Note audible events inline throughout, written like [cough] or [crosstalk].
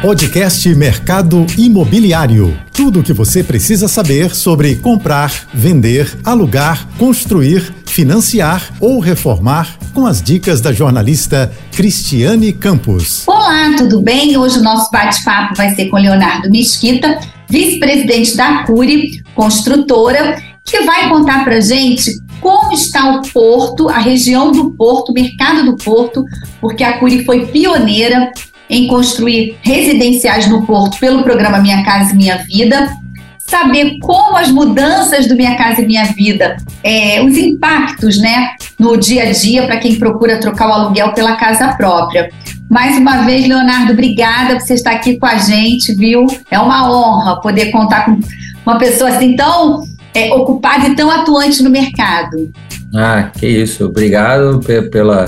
Podcast Mercado Imobiliário. Tudo o que você precisa saber sobre comprar, vender, alugar, construir, financiar ou reformar com as dicas da jornalista Cristiane Campos. Olá, tudo bem? Hoje o nosso bate-papo vai ser com Leonardo Mesquita, vice-presidente da Cure, construtora, que vai contar pra gente como está o Porto, a região do Porto, o mercado do Porto, porque a Curi foi pioneira em construir residenciais no Porto pelo programa Minha Casa Minha Vida, saber como as mudanças do Minha Casa e Minha Vida, é, os impactos né, no dia a dia para quem procura trocar o aluguel pela casa própria. Mais uma vez, Leonardo, obrigada por você estar aqui com a gente, viu? É uma honra poder contar com uma pessoa assim tão é, ocupada e tão atuante no mercado. Ah, que isso. Obrigado pela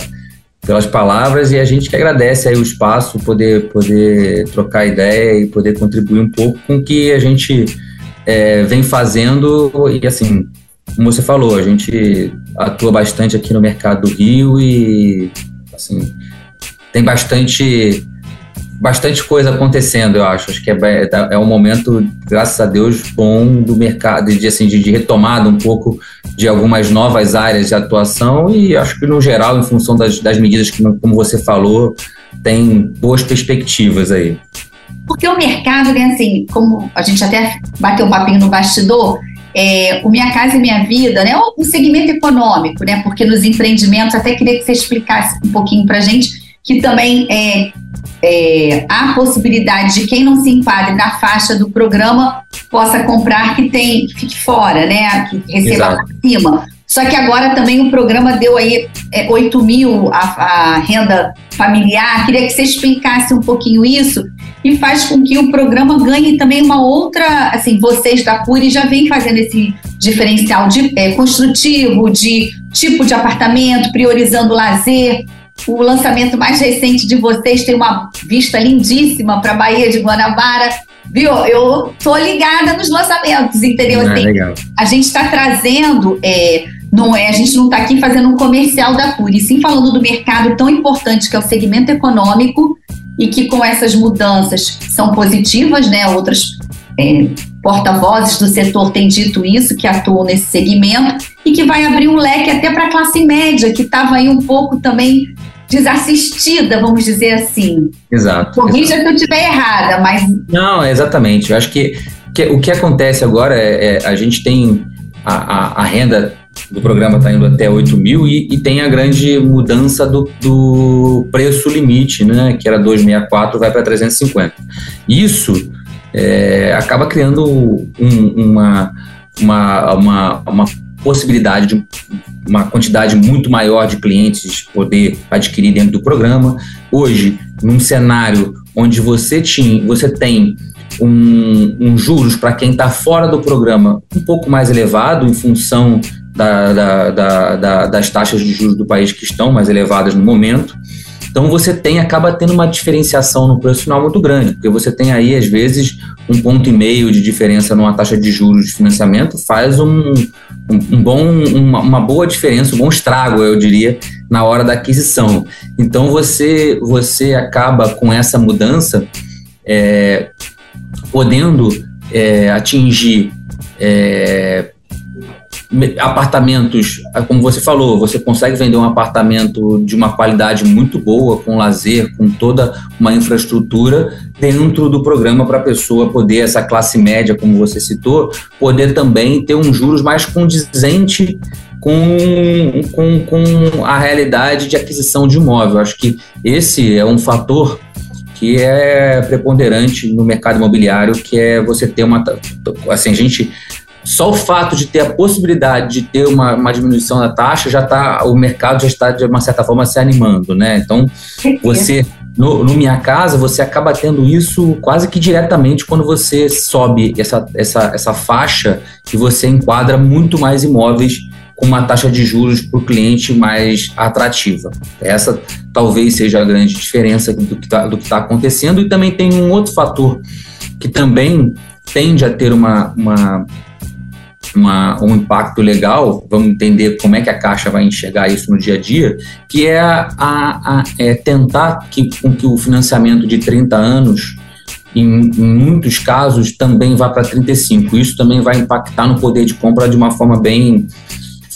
pelas palavras e a gente que agradece aí o espaço, poder, poder trocar ideia e poder contribuir um pouco com o que a gente é, vem fazendo e assim, como você falou, a gente atua bastante aqui no mercado do Rio e assim, tem bastante bastante coisa acontecendo, eu acho. Acho que é, é, é um momento, graças a Deus, bom do mercado, de, assim, de, de, retomada um pouco de algumas novas áreas de atuação e acho que, no geral, em função das, das medidas que, como você falou, tem boas perspectivas aí. Porque o mercado, né, assim, como a gente até bateu um papinho no bastidor, é, o Minha Casa e Minha Vida, né, o segmento econômico, né, porque nos empreendimentos, até queria que você explicasse um pouquinho para gente, que também é, é, há possibilidade de quem não se enquadre na faixa do programa possa comprar que tem que fique fora, né? Que receba acima. Só que agora também o programa deu aí é, 8 mil a, a, renda familiar. Queria que você explicasse um pouquinho isso e faz com que o programa ganhe também uma outra, assim, vocês da Curi já vêm fazendo esse diferencial de é, construtivo, de tipo de apartamento, priorizando o lazer. O lançamento mais recente de vocês tem uma vista lindíssima para a Baía de Guanabara. Viu? Eu tô ligada nos lançamentos, entendeu? Ah, assim, legal. A gente está trazendo. É, não é, a gente não está aqui fazendo um comercial da Curi, sim falando do mercado tão importante que é o segmento econômico e que com essas mudanças são positivas, né? Outras é, porta-vozes do setor têm dito isso, que atuam nesse segmento, e que vai abrir um leque até para a classe média, que estava aí um pouco também desassistida, vamos dizer assim. Exato. Corrija se eu estiver errada, mas. Não, exatamente. Eu acho que, que o que acontece agora é, é a gente tem a, a, a renda do programa está indo até 8 mil e, e, tem a grande mudança do, do preço limite, né, que era 264, vai para 350. Isso é, acaba criando um, uma, uma, uma, uma possibilidade de uma quantidade muito maior de clientes poder adquirir dentro do programa. Hoje, num cenário onde você, tinha, você tem um, um juros para quem está fora do programa um pouco mais elevado em função da, da, da, das taxas de juros do país que estão mais elevadas no momento. Então você tem, acaba tendo uma diferenciação no preço final muito grande, porque você tem aí, às vezes, um ponto e meio de diferença numa taxa de juros de financiamento, faz um, um, um bom, uma, uma, boa diferença, um bom estrago, eu diria, na hora da aquisição. Então você, você acaba com essa mudança é, podendo é, atingir é, apartamentos, como você falou, você consegue vender um apartamento de uma qualidade muito boa, com lazer, com toda uma infraestrutura dentro do programa para a pessoa poder, essa classe média, como você citou, poder também ter um juros mais condizente com, com, com a realidade de aquisição de imóvel. Acho que esse é um fator que é preponderante no mercado imobiliário, que é você ter uma assim a gente só o fato de ter a possibilidade de ter uma, uma diminuição da taxa já está o mercado já está de uma certa forma se animando, né? Então você no, no, Minha Casa você acaba tendo isso quase que diretamente quando você sobe essa, essa, essa faixa e você enquadra muito mais imóveis com uma taxa de juros para o cliente mais atrativa. Essa talvez seja a grande diferença do que está tá acontecendo e também tem um outro fator que também tende a ter uma, uma uma, um impacto legal, vamos entender como é que a Caixa vai enxergar isso no dia a dia, que é, a, a, é tentar que, com que o financiamento de 30 anos em, em muitos casos, também vai para 35. Isso também vai impactar no poder de compra de uma forma bem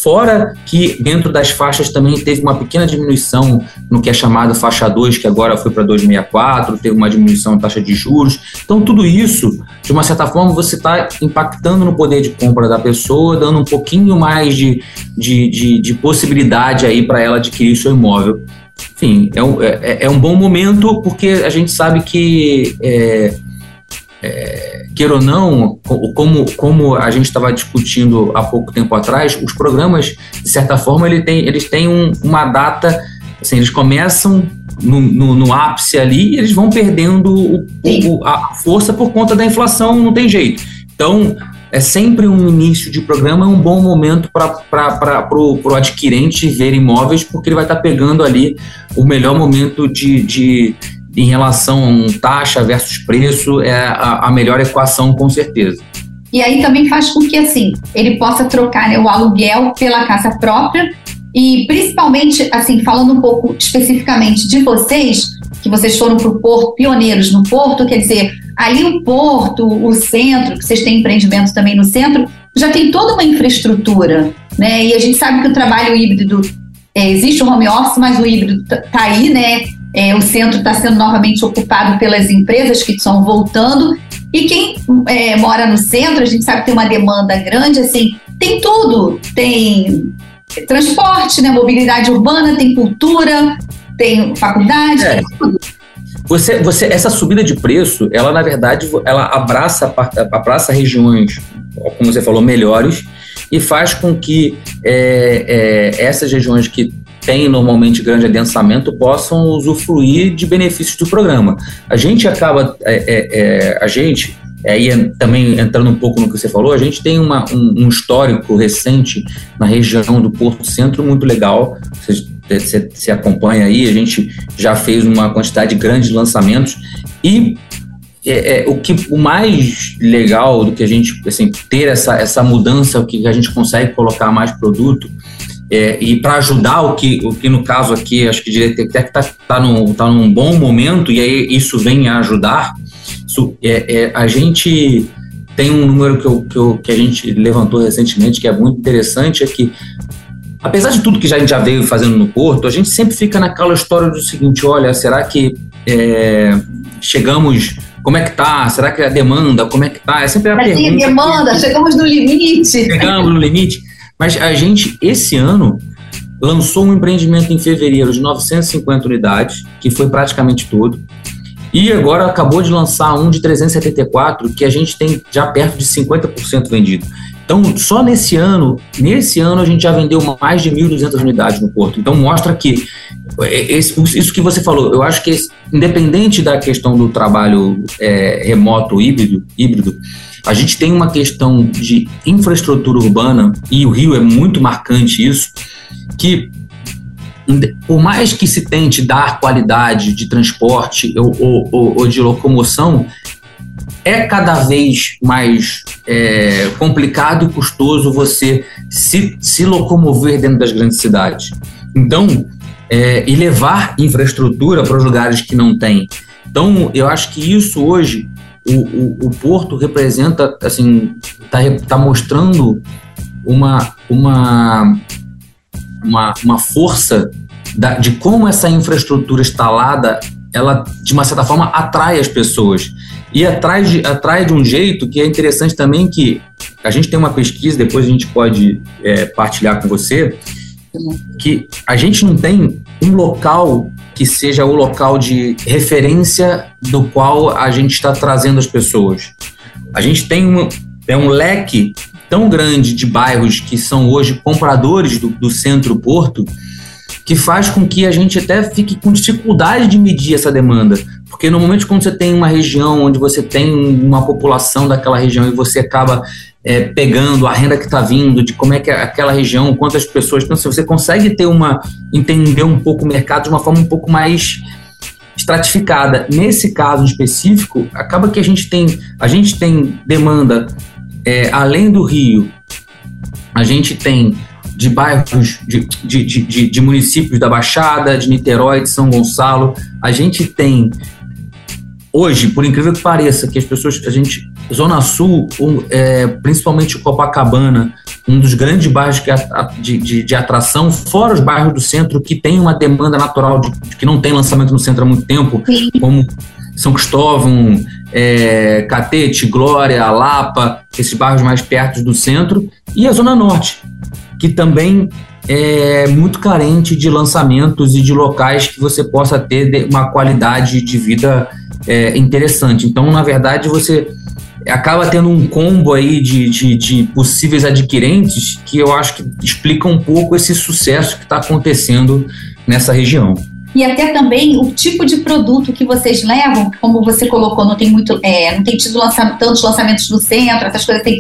Fora que dentro das faixas também teve uma pequena diminuição no que é chamado faixa 2, que agora foi para 264, teve uma diminuição na taxa de juros. Então, tudo isso, de uma certa forma, você está impactando no poder de compra da pessoa, dando um pouquinho mais de, de, de, de possibilidade aí para ela adquirir seu imóvel. Enfim, é um, é, é, um bom momento porque a gente sabe que. É, é, queira ou não, como, como a gente estava discutindo há pouco tempo atrás, os programas, de certa forma, ele tem, eles têm um, uma data, assim, eles começam no, no, no, ápice ali eles vão perdendo o, o, a força por conta da inflação, não tem jeito. Então, é sempre um início de programa, é um bom momento para o adquirente ver imóveis, porque ele vai estar tá pegando ali o melhor momento de, de, em relação a taxa versus preço, é a, a, melhor equação, com certeza. E aí também faz com que, assim, ele possa trocar né, o aluguel pela casa própria e, principalmente, assim, falando um pouco especificamente de vocês, que vocês foram para o Porto, pioneiros no Porto, quer dizer, ali o Porto, o centro, que vocês têm empreendimentos também no centro, já tem toda uma infraestrutura, né? E a gente sabe que o trabalho híbrido, é, existe o home office, mas o híbrido está aí, né? É, o centro está sendo novamente ocupado pelas empresas que estão voltando. E quem é, mora no centro, a gente sabe que tem uma demanda grande, assim, tem tudo. Tem transporte, né, mobilidade urbana, tem cultura, tem faculdade, é. tem tudo. Você, você, essa subida de preço, ela na verdade, ela abraça, abraça regiões, como você falou, melhores e faz com que é, é, essas regiões que têm normalmente grande adensamento possam usufruir de benefícios do programa. A gente acaba, é, é, é a gente, aí é, também entrando um pouco no que você falou, a gente tem uma, um, um, histórico recente na região do Porto Centro muito legal. Você, você, acompanha aí, a gente já fez uma quantidade grande de lançamentos e é, é, o que o mais legal do que a gente assim ter essa, essa mudança o que a gente consegue colocar mais produto é, e para ajudar o que, o que no caso aqui, acho que que está tá num, tá num bom momento, e aí isso vem a ajudar, é, é, a gente tem um número que, eu, que, eu, que a gente levantou recentemente, que é muito interessante, é que apesar de tudo que já, a gente já veio fazendo no Porto, a gente sempre fica naquela história do seguinte, olha, será que é, chegamos como é que tá? Será que a demanda, como é que tá? É sempre a Mas pergunta. demanda, que... chegamos no limite. Chegamos no limite. Mas a gente, esse ano, lançou um empreendimento em fevereiro de 950 unidades, que foi praticamente todo. E agora acabou de lançar um de 374, que a gente tem já perto de 50% vendido. Então, só nesse ano, nesse ano a gente já vendeu mais de 1.200 unidades no Porto. Então, mostra que esse, isso que você falou, eu acho que independente da questão do trabalho é, remoto híbrido, híbrido, a gente tem uma questão de infraestrutura urbana, e o Rio é muito marcante isso, que por mais que se tente dar qualidade de transporte ou, ou, ou de locomoção, é cada vez mais é, complicado e custoso você se, se locomover dentro das grandes cidades. Então, é, e levar infraestrutura para os lugares que não tem. Então, eu acho que isso hoje o, o, o Porto representa, assim, está tá mostrando uma, uma, uma, uma força da, de como essa infraestrutura instalada, ela, de uma certa forma, atrai as pessoas. E atrai de, atrai de um jeito que é interessante também que a gente tem uma pesquisa, depois a gente pode é, partilhar com você, que a gente não tem um local que seja o local de referência do qual a gente está trazendo as pessoas. A gente tem um, é um leque tão grande de bairros que são hoje compradores do, do centro-porto que faz com que a gente até fique com dificuldade de medir essa demanda. Porque no momento quando você tem uma região onde você tem uma população daquela região e você acaba é, pegando a renda que está vindo, de como é que é aquela região, quantas pessoas. Então, se você consegue ter uma. entender um pouco o mercado de uma forma um pouco mais estratificada. Nesse caso específico, acaba que a gente tem, a gente tem demanda é, além do Rio, a gente tem de bairros, de, de, de, de, municípios da Baixada, de Niterói, de São Gonçalo, a gente tem hoje, por incrível que pareça, que as pessoas, a gente, Zona Sul, um, é, principalmente Copacabana, um dos grandes bairros que, de, de, de, atração, fora os bairros do centro que tem uma demanda natural, de, que não tem lançamento no centro há muito tempo, Sim. como São Cristóvão, é, Catete, Glória, Lapa, esses bairros mais perto do centro, e a Zona Norte, que também é muito carente de lançamentos e de locais que você possa ter uma qualidade de vida é, interessante. Então, na verdade, você acaba tendo um combo aí de, de, de, possíveis adquirentes que eu acho que explica um pouco esse sucesso que está acontecendo nessa região. E até também o tipo de produto que vocês levam, como você colocou, não tem muito, é, não tem tido tantos lançamentos no centro, essas coisas assim.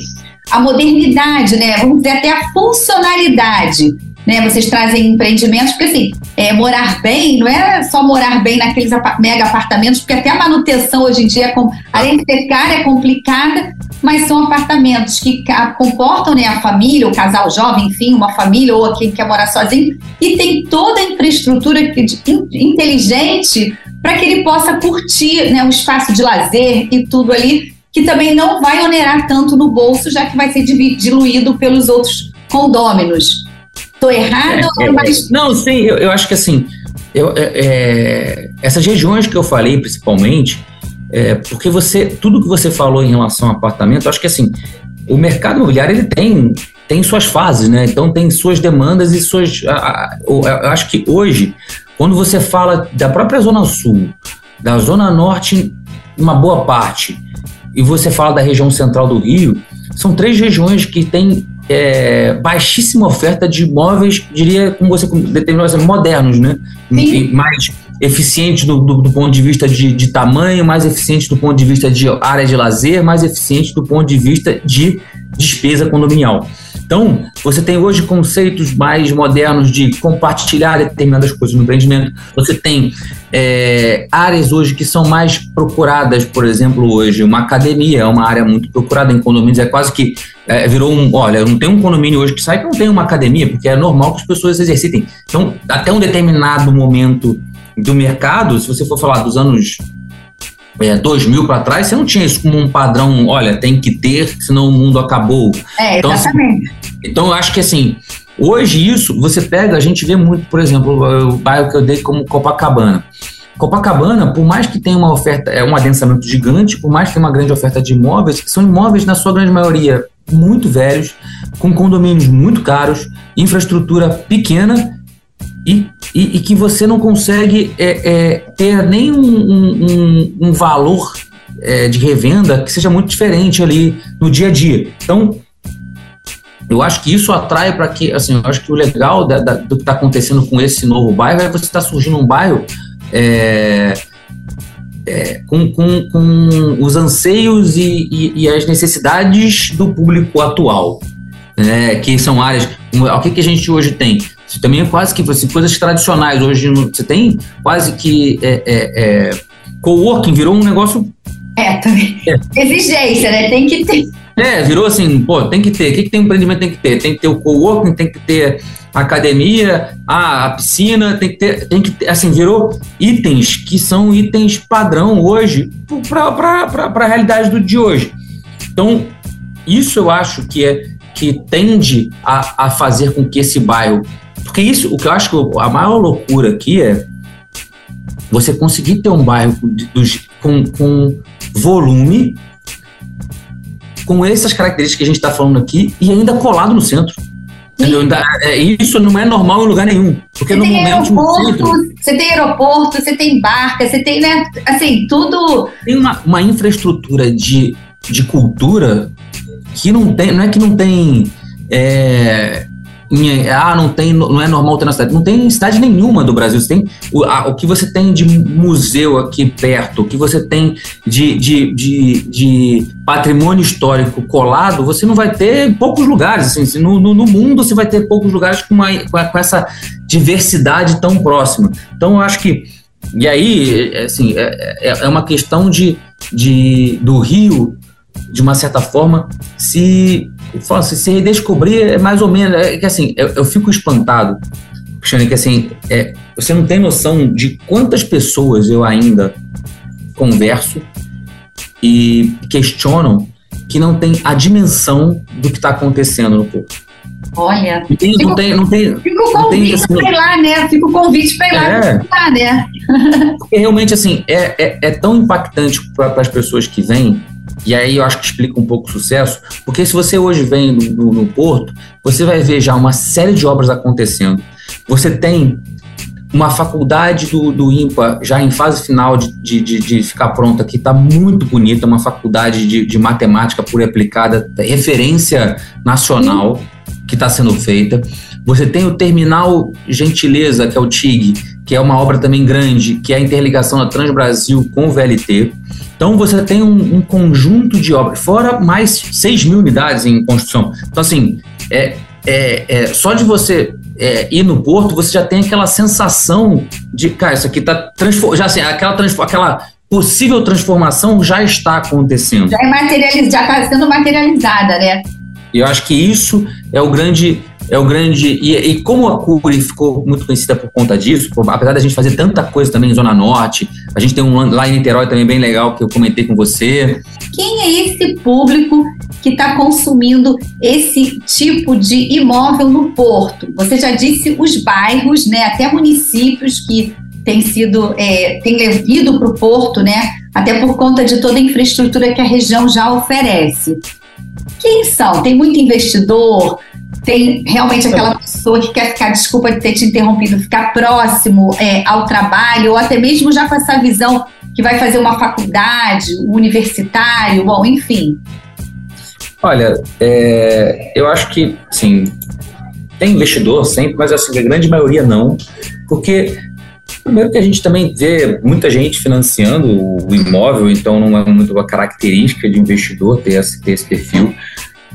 A modernidade, né? Vamos dizer até a funcionalidade né? Vocês trazem empreendimentos, porque assim, é, morar bem não é só morar bem naqueles mega apartamentos, porque até a manutenção hoje em dia, é além de ser cara, é complicada, mas são apartamentos que comportam né, a família, o casal jovem, enfim, uma família ou quem quer morar sozinho, e tem toda a infraestrutura inteligente para que ele possa curtir né, o espaço de lazer e tudo ali, que também não vai onerar tanto no bolso, já que vai ser diluído pelos outros condôminos. Estou errado? É, é, mas... Não, sim, eu, eu, acho que assim, eu, é, é, essas regiões que eu falei, principalmente, é, porque você, tudo que você falou em relação ao apartamento, eu acho que assim, o mercado imobiliário ele tem, tem suas fases, né? Então tem suas demandas e suas. eu acho que hoje, quando você fala da própria Zona Sul, da Zona Norte, uma boa parte, e você fala da região central do Rio, são três regiões que têm é, baixíssima oferta de imóveis, diria, como você determinou, assim, modernos, né? Sim. Mais eficientes do, do, do, ponto de vista de, de tamanho, mais eficientes do ponto de vista de área de lazer, mais eficientes do ponto de vista de despesa condominial. Então, você tem hoje conceitos mais modernos de compartilhar determinadas coisas no empreendimento. Você tem é, áreas hoje que são mais procuradas, por exemplo, hoje, uma academia é uma área muito procurada em condomínios. É quase que é, virou um. Olha, não tem um condomínio hoje que sai que não tem uma academia, porque é normal que as pessoas exercitem. Então, até um determinado momento do mercado, se você for falar dos anos é, 2000 para trás, você não tinha isso como um padrão, olha, tem que ter, senão o mundo acabou. É, então, exatamente. Assim, então, eu acho que assim, hoje isso, você pega, a gente vê muito, por exemplo, o bairro que eu dei como Copacabana. Copacabana, por mais que tenha uma oferta, é um adensamento gigante, por mais que tenha uma grande oferta de imóveis, são imóveis, na sua grande maioria, muito velhos, com condomínios muito caros, infraestrutura pequena e, e, e que você não consegue é, é, ter nem um, um, um valor é, de revenda que seja muito diferente ali no dia a dia. Então, eu acho que isso atrai para que, assim, eu acho que o legal da, da, do que está acontecendo com esse novo bairro é você estar tá surgindo um bairro é, é, com, com, com, os anseios e, e, e, as necessidades do público atual, né, que são áreas. O que, que a gente hoje tem? também é quase que assim, coisas tradicionais. Hoje você tem quase que é, é, é, coworking virou um negócio. É, também. É. Exigência, né? Tem que ter. É, virou assim, pô, tem que ter. O que, que tem um empreendimento? Tem que ter. Tem que ter o coworking, tem que ter a academia, a, a piscina, tem que ter, tem que ter, assim, virou itens que são itens padrão hoje para a realidade do, de hoje. Então, isso eu acho que é que tende a, a fazer com que esse bairro porque isso, o que eu acho que a maior loucura aqui é você conseguir ter um bairro com, com volume, com essas características que a gente está falando aqui, e ainda colado no centro. Entendeu? É, isso não é normal em lugar nenhum. Porque você no tem momento. Aeroporto, você tem aeroporto, você tem barca, você tem, né? Assim, tudo. Tem uma, uma infraestrutura de, de cultura que não tem. Não é que não tem. É, ah, não tem, não é normal ter na cidade. Não tem em cidade nenhuma do Brasil. Você tem o, a, o que você tem de museu aqui perto, o que você tem de, de, de, de patrimônio histórico colado, você não vai ter em poucos lugares. Assim, no, no, no, mundo você vai ter poucos lugares com, uma, com essa diversidade tão próxima. Então eu acho que e aí, assim, é, é, é uma questão de, de do Rio, de uma certa forma, se assim, se redescobrir é mais ou menos. É que assim, eu, eu fico espantado, Cristiane, que assim, é, você não tem noção de quantas pessoas eu ainda converso e questionam que não tem a dimensão do que está acontecendo no Porto. Olha, tem, fico, não tem, não tem, fica o convite assim, para ir lá, né? Fica o convite para ir lá, é, lá, né? Porque realmente, assim, é, é, é tão impactante para as pessoas que vêm, e aí eu acho que explica um pouco o sucesso, porque se você hoje vem no, no, no Porto, você vai ver já uma série de obras acontecendo. Você tem uma faculdade do, do IMPA já em fase final de, de, de, de ficar pronta, que está muito bonita, uma faculdade de, de matemática pura e aplicada, referência nacional que está sendo feita. Você tem o Terminal Gentileza, que é o TIG, que é uma obra também grande, que é a interligação da Transbrasil com o VLT. Então você tem um, um conjunto de obras, fora mais 6 mil unidades em construção. Então, assim, é, é, é, só de você é, ir no porto, você já tem aquela sensação de, cara, isso aqui está já assim, aquela, aquela possível transformação já está acontecendo. Já é materializada, já está sendo materializada, né? E eu acho que isso é o grande é o grande. E, e, como a Curi ficou muito conhecida por conta disso, por, apesar da gente fazer tanta coisa também em Zona Norte, a gente tem um lá em Niterói também bem legal que eu comentei com você. Quem é esse público que está consumindo esse tipo de imóvel no Porto? Você já disse os bairros, né, até municípios que têm sido, é, têm levido para o Porto, né, até por conta de toda a infraestrutura que a região já oferece. Quem são? Tem muito investidor? Tem realmente aquela pessoa que quer ficar, desculpa de ter te interrompido, ficar próximo é, ao trabalho, ou até mesmo já com essa visão que vai fazer uma faculdade, um universitário, bom, enfim. Olha, é, eu acho que, sim, tem investidor sempre, mas assim, a grande maioria não, porque Primeiro que a gente também vê muita gente financiando o imóvel, então não é muito uma característica de investidor ter esse, ter esse perfil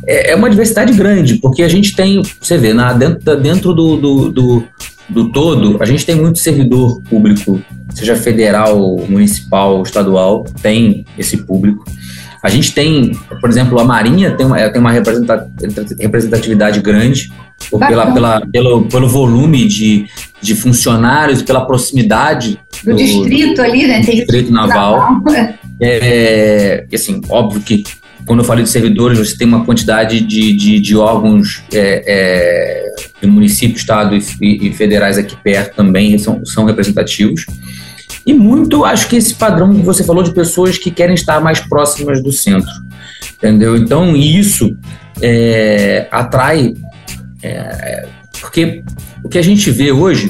é, é uma diversidade grande, porque a gente tem, você vê, na, dentro, dentro do, do, do, do todo, a gente tem muito servidor público, seja federal, municipal, estadual, tem esse público. A gente tem, por exemplo, a Marinha tem uma, tem uma representatividade grande pela, pela, pelo, pelo volume de, de funcionários, pela proximidade do, do distrito ali, né? Tem distrito naval. naval. É, assim, óbvio que quando eu falei de servidores, você tem uma quantidade de, de, de órgãos é, é, de município, estado e, e, federais aqui perto também são, são representativos. E muito, acho que esse padrão que você falou de pessoas que querem estar mais próximas do centro, entendeu? Então, isso é, atrai, é, porque o que a gente vê hoje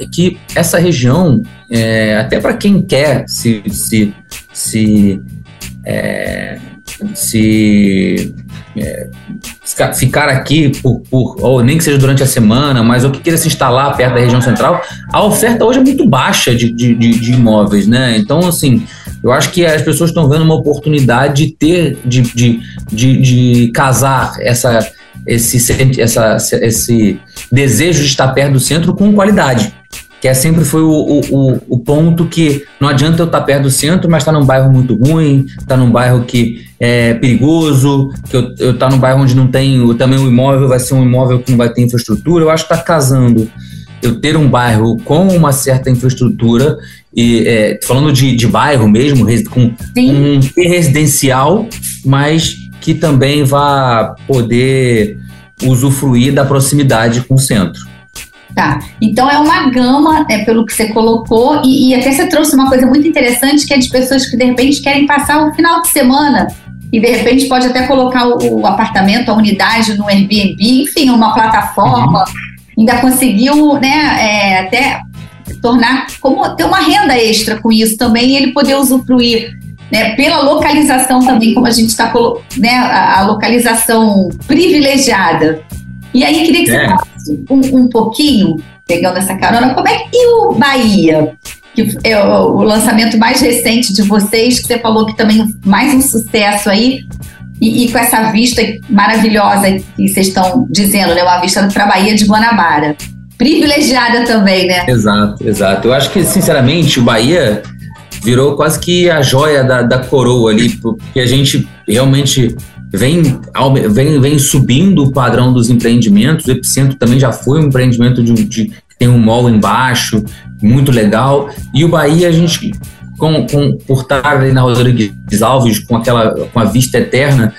é que essa região, é, até para quem quer se, se, se é, se é, ficar aqui por, por, ou nem que seja durante a semana, mas ou que queira se instalar perto da região central, a oferta hoje é muito baixa de, de, de, de imóveis, né? Então, assim, eu acho que as pessoas estão vendo uma oportunidade de ter, de, de, de, de casar essa, esse, essa, esse desejo de estar perto do centro com qualidade que é sempre foi o, o, o, ponto que não adianta eu estar perto do centro, mas estar tá num bairro muito ruim, estar tá num bairro que é perigoso, que eu, eu estar tá num bairro onde não tem também o imóvel vai ser um imóvel que não vai ter infraestrutura. Eu acho que está casando eu ter um bairro com uma certa infraestrutura e é, falando de, de bairro mesmo, com Sim. um residencial, mas que também vá poder usufruir da proximidade com o centro. Tá. Então é uma gama, é, pelo que você colocou, e, e, até você trouxe uma coisa muito interessante que é de pessoas que de repente querem passar o final de semana e de repente pode até colocar o, o apartamento, a unidade no Airbnb, enfim, uma plataforma, uhum. ainda conseguiu, né, é, até tornar como ter uma renda extra com isso também e ele poder usufruir né, pela localização também, como a gente está né, a, a localização privilegiada. E aí queria que é. você falasse um, um pouquinho, pegando essa carona, como é que o Bahia, que é o lançamento mais recente de vocês, que você falou que também mais um sucesso aí, e, e com essa vista maravilhosa que vocês estão dizendo, né? Uma vista para a Bahia de Guanabara. Privilegiada também, né? Exato, exato. Eu acho que, sinceramente, o Bahia virou quase que a joia da, da coroa ali, porque a gente realmente vem, vem, vem subindo o padrão dos empreendimentos. O Epicentro também já foi um empreendimento de, de tem um mall embaixo, muito legal. E o Bahia, a gente com, com, por estar ali na Rodrigues Alves com aquela com a vista eterna,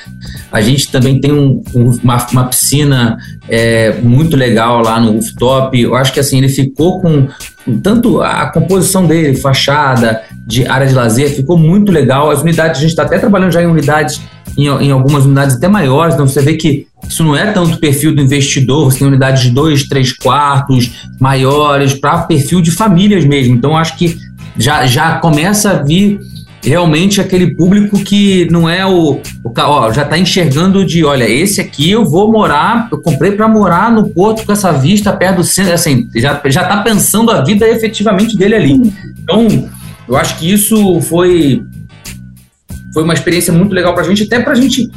a gente também tem um, uma, uma, piscina é, muito legal lá no rooftop. Eu acho que assim ele ficou com tanto a composição dele, fachada, de área de lazer, ficou muito legal. As unidades, a gente está até trabalhando já em unidades, em, em, algumas unidades até maiores, então você vê que isso não é tanto perfil do investidor, você tem unidades de dois, três quartos, maiores, para perfil de famílias mesmo. Então, acho que já, já começa a vir realmente aquele público que não é o, o ó, já está enxergando de, olha, esse aqui eu vou morar, eu comprei para morar no porto com essa vista perto do centro, assim, já já está pensando a vida efetivamente dele ali. Então, eu acho que isso foi foi uma experiência muito legal para a gente, até para a gente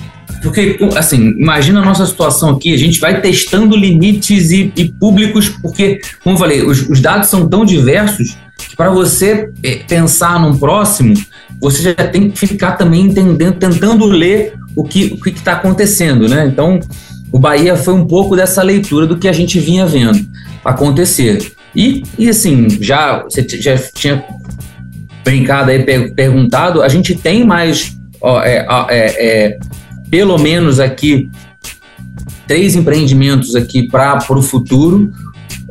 porque, assim, imagina a nossa situação aqui, a gente vai testando limites e, e públicos, porque, como eu falei, os, os dados são tão diversos que para você é, pensar num próximo, você já tem que ficar também entendendo, tentando ler o que o está acontecendo, né? Então, o Bahia foi um pouco dessa leitura do que a gente vinha vendo acontecer. E, e assim, já você já tinha brincado aí, perguntado, a gente tem mais, ó, é, é, é, pelo menos aqui, três empreendimentos aqui para o futuro.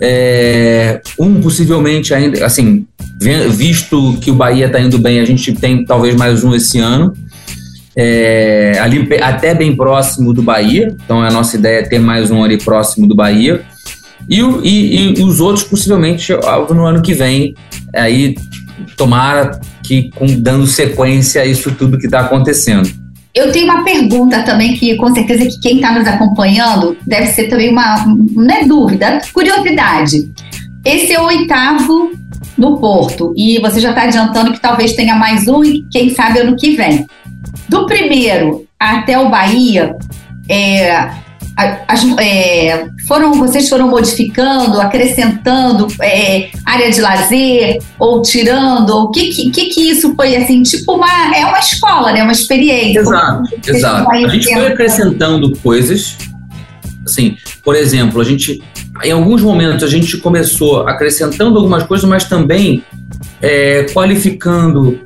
É, um possivelmente ainda, assim, visto que o Bahia está indo bem, a gente tem talvez mais um esse ano. É, ali até bem próximo do Bahia, então a nossa ideia é ter mais um ali próximo do Bahia. E, e, e os outros possivelmente no ano que vem, aí tomara que com, dando sequência a isso tudo que está acontecendo. Eu tenho uma pergunta também que com certeza que quem está nos acompanhando deve ser também uma, não é dúvida, curiosidade. Esse é o oitavo no Porto e você já está adiantando que talvez tenha mais um e quem sabe ano que vem. Do primeiro até o Bahia, é, as, é, foram, vocês foram modificando, acrescentando é, área de lazer ou tirando? O que, que, que isso foi assim? Tipo uma é uma escola, né? Uma experiência. Exato, exato. A gente foi acrescentando coisas. Assim, por exemplo, a gente em alguns momentos a gente começou acrescentando algumas coisas, mas também é, qualificando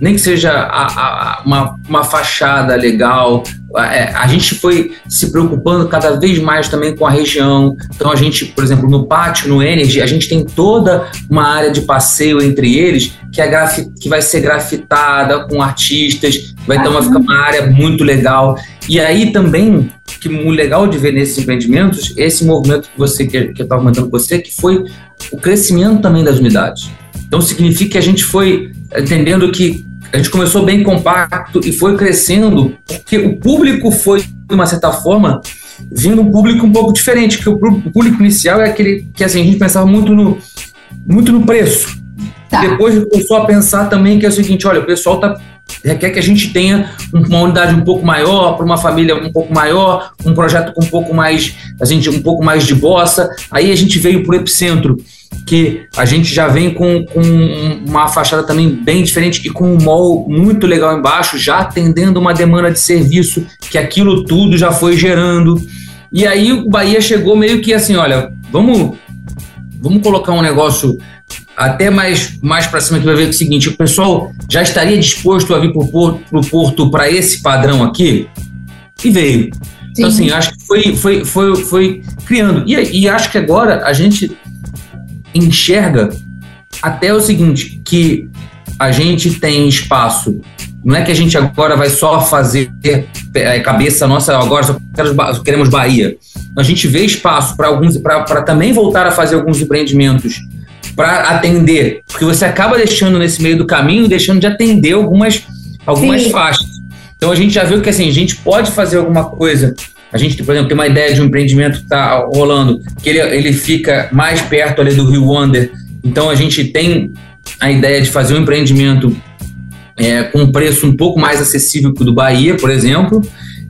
nem que seja a, a, uma, uma fachada legal. É, a gente foi se preocupando cada vez mais também com a região. Então, a gente, por exemplo, no pátio, no Energy, a gente tem toda uma área de passeio entre eles que, é graf, que vai ser grafitada com artistas, vai ter uma, ficar uma área muito legal. E aí também, que o legal de ver nesses empreendimentos, esse movimento que você que, que eu estava comentando com você, que foi o crescimento também das unidades. Então significa que a gente foi entendendo que a gente começou bem compacto e foi crescendo, porque o público foi, de uma certa forma, vindo um público um pouco diferente, que o público inicial é aquele que assim, a gente pensava muito no, muito no preço. Tá. Depois começou a pensar também que é o seguinte, olha, o pessoal tá requer que a gente tenha uma unidade um pouco maior, para uma família um pouco maior, um projeto com um pouco mais, a gente um pouco mais de bossa. Aí a gente veio para o epicentro, que a gente já vem com, com uma fachada também bem diferente e com um mall muito legal embaixo, já atendendo uma demanda de serviço que aquilo tudo já foi gerando. E aí o Bahia chegou meio que assim, olha, vamos vamos colocar um negócio até mais, mais para cima que vai ver o seguinte: o pessoal já estaria disposto a vir para o Porto para esse padrão aqui? E veio. Sim. Então, assim, acho que foi, foi, foi, foi criando. E, e acho que agora a gente enxerga até o seguinte: que a gente tem espaço. Não é que a gente agora vai só fazer é, cabeça nossa, agora só queremos Bahia. A gente vê espaço para alguns, para também voltar a fazer alguns empreendimentos para atender, porque você acaba deixando nesse meio do caminho, deixando de atender algumas, algumas faixas. Então a gente já viu que assim, a gente pode fazer alguma coisa. A gente, por exemplo, tem uma ideia de um empreendimento que está rolando, que ele, ele fica mais perto ali do Rio Wonder. Então a gente tem a ideia de fazer um empreendimento é, com um preço um pouco mais acessível que o do Bahia, por exemplo,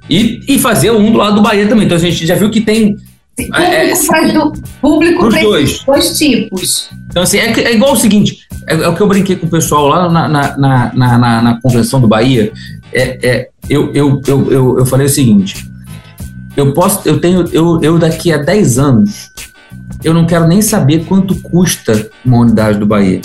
e, e fazer um do lado do Bahia também. Então a gente já viu que tem Público, é, é do, público dois. dois tipos. Então, assim, é, é igual o seguinte: é, é, o que eu brinquei com o pessoal lá na, na, na, na, na convenção do Bahia. É, é, eu, eu, eu, eu, eu falei o seguinte: eu posso, eu tenho, eu, eu daqui a 10 anos, eu não quero nem saber quanto custa uma unidade do Bahia.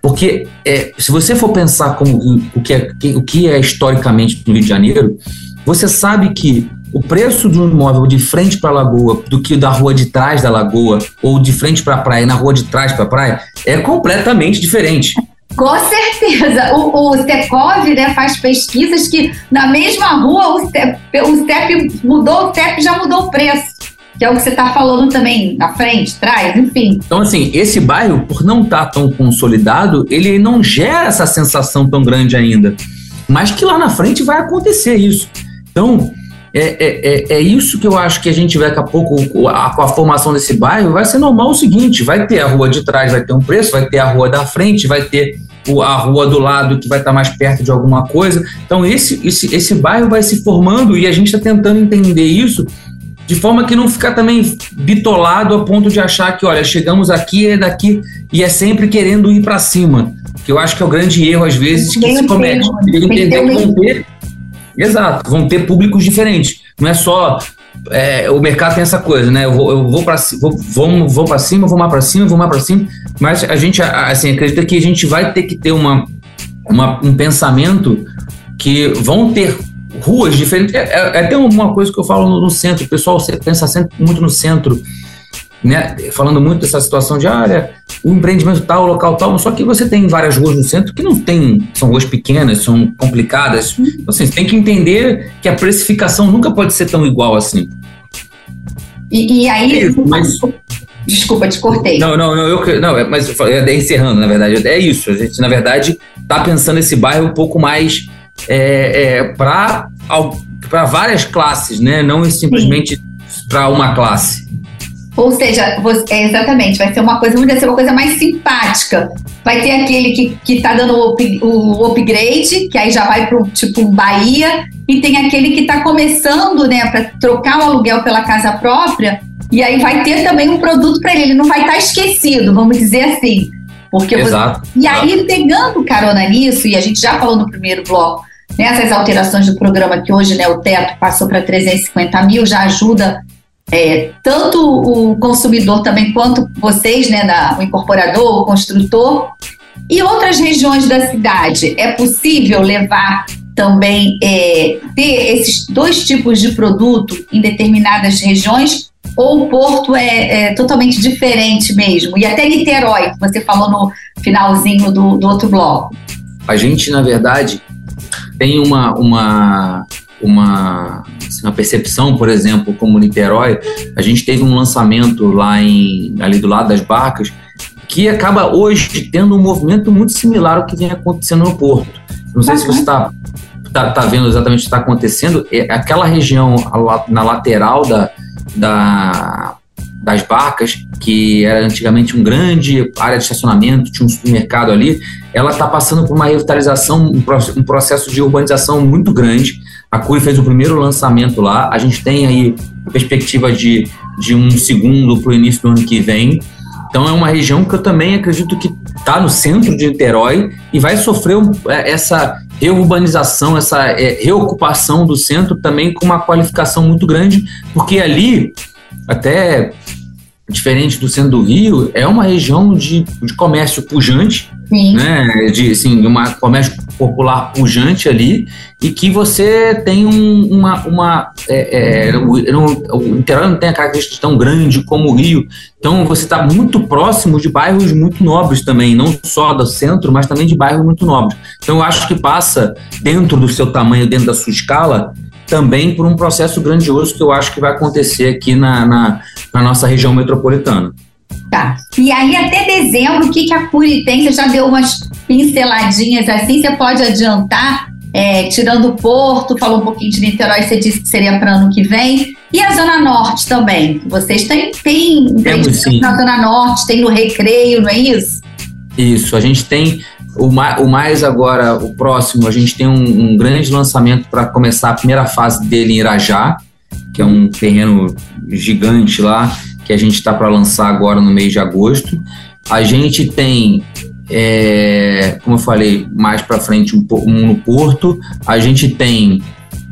Porque é, se você for pensar como o que, é, o que é historicamente no Rio de Janeiro, você sabe que o preço de um imóvel de frente para a lagoa do que da rua de trás da lagoa ou de frente para a praia na rua de trás para a praia é completamente diferente. Com certeza. O, o Secov né, faz pesquisas que na mesma rua o CEP, o CEP mudou, o CEP já mudou o preço. Que é o que você está falando também, na frente, trás, enfim. Então, assim, esse bairro, por não estar tá tão consolidado, ele não gera essa sensação tão grande ainda. Mas que lá na frente vai acontecer isso. Então, é, é, é, é, isso que eu acho que a gente vai daqui a pouco, com a, formação desse bairro, vai ser normal o seguinte: vai ter a rua de trás, vai ter um preço, vai ter a rua da frente, vai ter a rua do lado que vai estar mais perto de alguma coisa. Então, esse, esse, esse bairro vai se formando e a gente está tentando entender isso de forma que não ficar também bitolado a ponto de achar que, olha, chegamos aqui, é daqui, e é sempre querendo ir para cima. Que eu acho que é o grande erro, às vezes, que se comete. Tem que entender que vão ter Exato, vão ter públicos diferentes. Não é só. É, o mercado tem essa coisa, né? Eu vou, eu vou para vou, vou, vou para cima, vou mais para cima, vou mais para cima. Mas a gente assim, acredita que a gente vai ter que ter uma, uma um pensamento que vão ter ruas diferentes. É, é, é até uma coisa que eu falo no, no centro. O pessoal pensa sempre muito no centro né, falando muito dessa situação de área, ah, o empreendimento tal, o local tal, só que você tem várias ruas no centro que não tem, são ruas pequenas, são complicadas. Então, assim, você tem que entender que a precificação nunca pode ser tão igual assim. E, e aí. É mas... Desculpa, te cortei. Não, não, não, eu, não é, mas é, encerrando, na verdade, é isso. A gente, na verdade, está pensando esse bairro um pouco mais é, é, para várias classes, né? Não simplesmente para uma classe. Ou seja, você, é, exatamente, vai ser uma coisa, vai ser uma coisa mais simpática. Vai ter aquele que, que tá dando o, up, o upgrade, que aí já vai para tipo um Bahia, e tem aquele que está começando, né, para trocar o aluguel pela casa própria, e aí vai ter também um produto para ele, ele não vai estar tá esquecido, vamos dizer assim. Porque Exato. Você... E aí, pegando carona nisso, e a gente já falou no primeiro bloco, nessas né, alterações do programa que hoje né, o teto passou para 350 mil, já ajuda é, tanto o consumidor também quanto vocês, né, o incorporador, o construtor, e outras regiões da cidade. É possível levar também é, ter esses dois tipos de produto em determinadas regiões ou o Porto é, é, totalmente diferente mesmo? E até Niterói, que você falou no finalzinho do, do outro bloco. A gente, na verdade, tem uma, uma, uma, assim, uma percepção, por exemplo, como Niterói, a gente teve um lançamento lá em, ali do lado das barcas, que acaba hoje tendo um movimento muito similar ao que vem acontecendo no Porto. Não sei se você está tá, tá vendo exatamente o que está acontecendo. É aquela região na lateral da, da, das barcas, que era antigamente um grande área de estacionamento, tinha um supermercado ali, ela está passando por uma revitalização, um processo de urbanização muito grande. A CUI fez o primeiro lançamento lá. A gente tem aí a perspectiva de, de um segundo para o início do ano que vem. Então é uma região que eu também acredito que está no centro de Niterói e vai sofrer é, essa reurbanização, essa é, reocupação do centro também com uma qualificação muito grande, porque ali, até diferente do centro do Rio, é uma região de, de comércio pujante, Sim. né? De assim, uma comércio popular pujante ali e que você tem um, uma, uma é, é, o, o interior não tem a característica tão grande como o Rio, então você está muito próximo de bairros muito nobres também, não só do centro, mas também de bairros muito nobres. Então eu acho que passa dentro do seu tamanho, dentro da sua escala, também por um processo grandioso que eu acho que vai acontecer aqui na, na, na nossa região metropolitana. Tá. E aí, até dezembro, o que, que a Curi tem? Você já deu umas pinceladinhas assim, você pode adiantar, é, tirando o Porto, falou um pouquinho de Niterói, você disse que seria para ano que vem. E a Zona Norte também. Vocês têm, têm Temos, na Zona Norte, tem no Recreio, não é isso? Isso, a gente tem o mais, o mais agora, o próximo, a gente tem um, um grande lançamento para começar a primeira fase dele em Irajá, que é um terreno gigante lá, que a gente está para lançar agora no mês de agosto. A gente tem, é, como eu falei, mais para frente um, um, no Porto. A gente tem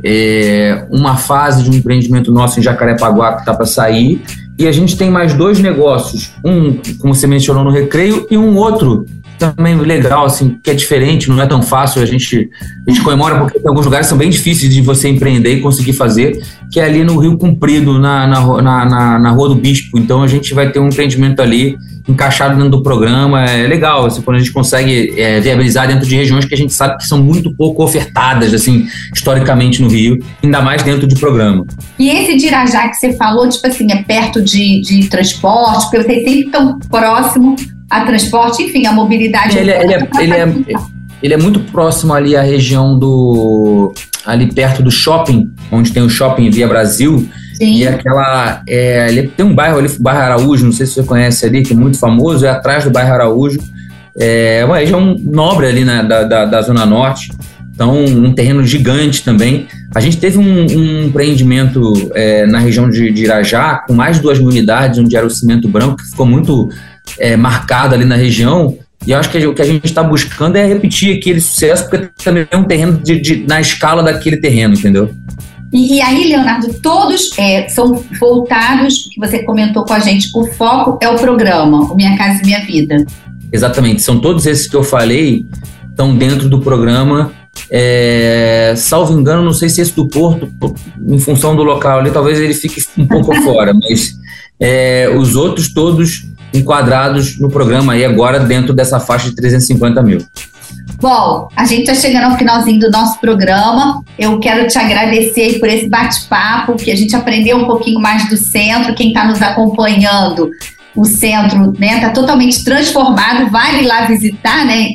é, uma fase de um empreendimento nosso em Jacarepaguá que está para sair. E a gente tem mais dois negócios, um, como você mencionou, no Recreio, e um outro também legal, assim, que é diferente, não é tão fácil. A gente, a gente comemora porque tem alguns lugares são bem difíceis de você empreender e conseguir fazer, que é ali no Rio Comprido, na, na, na, na Rua do Bispo. Então a gente vai ter um empreendimento ali encaixado dentro do programa. É legal, assim, quando a gente consegue é, viabilizar dentro de regiões que a gente sabe que são muito pouco ofertadas, assim, historicamente no Rio, ainda mais dentro de programa. E esse de Irajá que você falou, tipo assim, é perto de, de transporte, porque vocês sempre estão próximo a transporte, enfim, a mobilidade. Ele, é, ele, é, ele, é, [laughs] ele é muito próximo ali à região do. ali perto do shopping, onde tem o shopping Via Brasil. Sim. E aquela. É, ele tem um bairro ali, bairro Araújo, não sei se você conhece ali, que é muito famoso, é atrás do bairro Araújo. É uma região nobre ali na, da, da, da Zona Norte. Então, um terreno gigante também. A gente teve um, um empreendimento é, na região de, de, Irajá, com mais de duas mil unidades, onde era o cimento branco, que ficou muito é, marcado ali na região. E eu acho que o que a gente está buscando é repetir aquele sucesso, porque também é um terreno de, de, na escala daquele terreno, entendeu? E, e aí, Leonardo, todos é, são voltados, que você comentou com a gente, o foco é o programa, o Minha Casa e Minha Vida. Exatamente, são todos esses que eu falei, estão dentro do programa. É, salvo engano, não sei se esse do Porto, em função do local ali, talvez ele fique um pouco [laughs] fora, mas é, os outros todos enquadrados no programa aí agora dentro dessa faixa de 350 mil. Bom, a gente está chegando ao finalzinho do nosso programa. Eu quero te agradecer por esse bate-papo, que a gente aprendeu um pouquinho mais do centro. Quem está nos acompanhando, o centro está né, tá totalmente transformado. Vale lá visitar, né?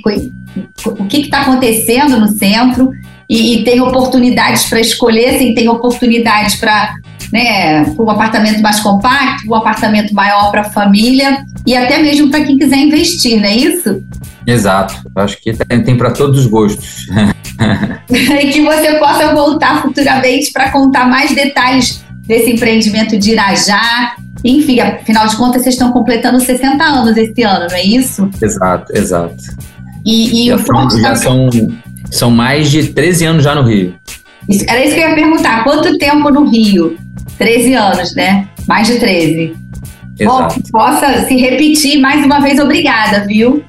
O que está acontecendo no centro e, e tem oportunidades para escolher, sim, tem oportunidades para né, um apartamento mais compacto, um apartamento maior para a família e até mesmo para quem quiser investir, não é isso? Exato, acho que tem, tem para todos os gostos. [laughs] e que você possa voltar futuramente para contar mais detalhes desse empreendimento de Irajá. Enfim, afinal de contas, vocês estão completando 60 anos esse ano, não é isso? Exato, exato. E, e já, são, já são, são mais de 13 anos já no Rio. Isso, era isso que eu ia perguntar. Quanto tempo no Rio? 13 anos, né? Mais de 13. Exato. Bom, possa se repetir mais uma vez, obrigada, viu?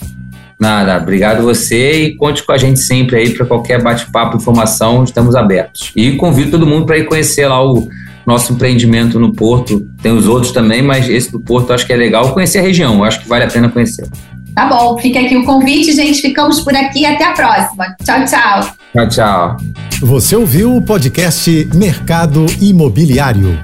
Nada, obrigado você e conte com a gente sempre aí para qualquer bate-papo, informação, estamos abertos. E convido todo mundo para ir conhecer lá o nosso empreendimento no Porto. Tem os outros também, mas esse do Porto acho que é legal conhecer a região, acho que vale a pena conhecer. Tá bom, fica aqui o convite, gente. Ficamos por aqui até a próxima. Tchau, tchau. Tchau, tchau. Você ouviu o podcast Mercado Imobiliário.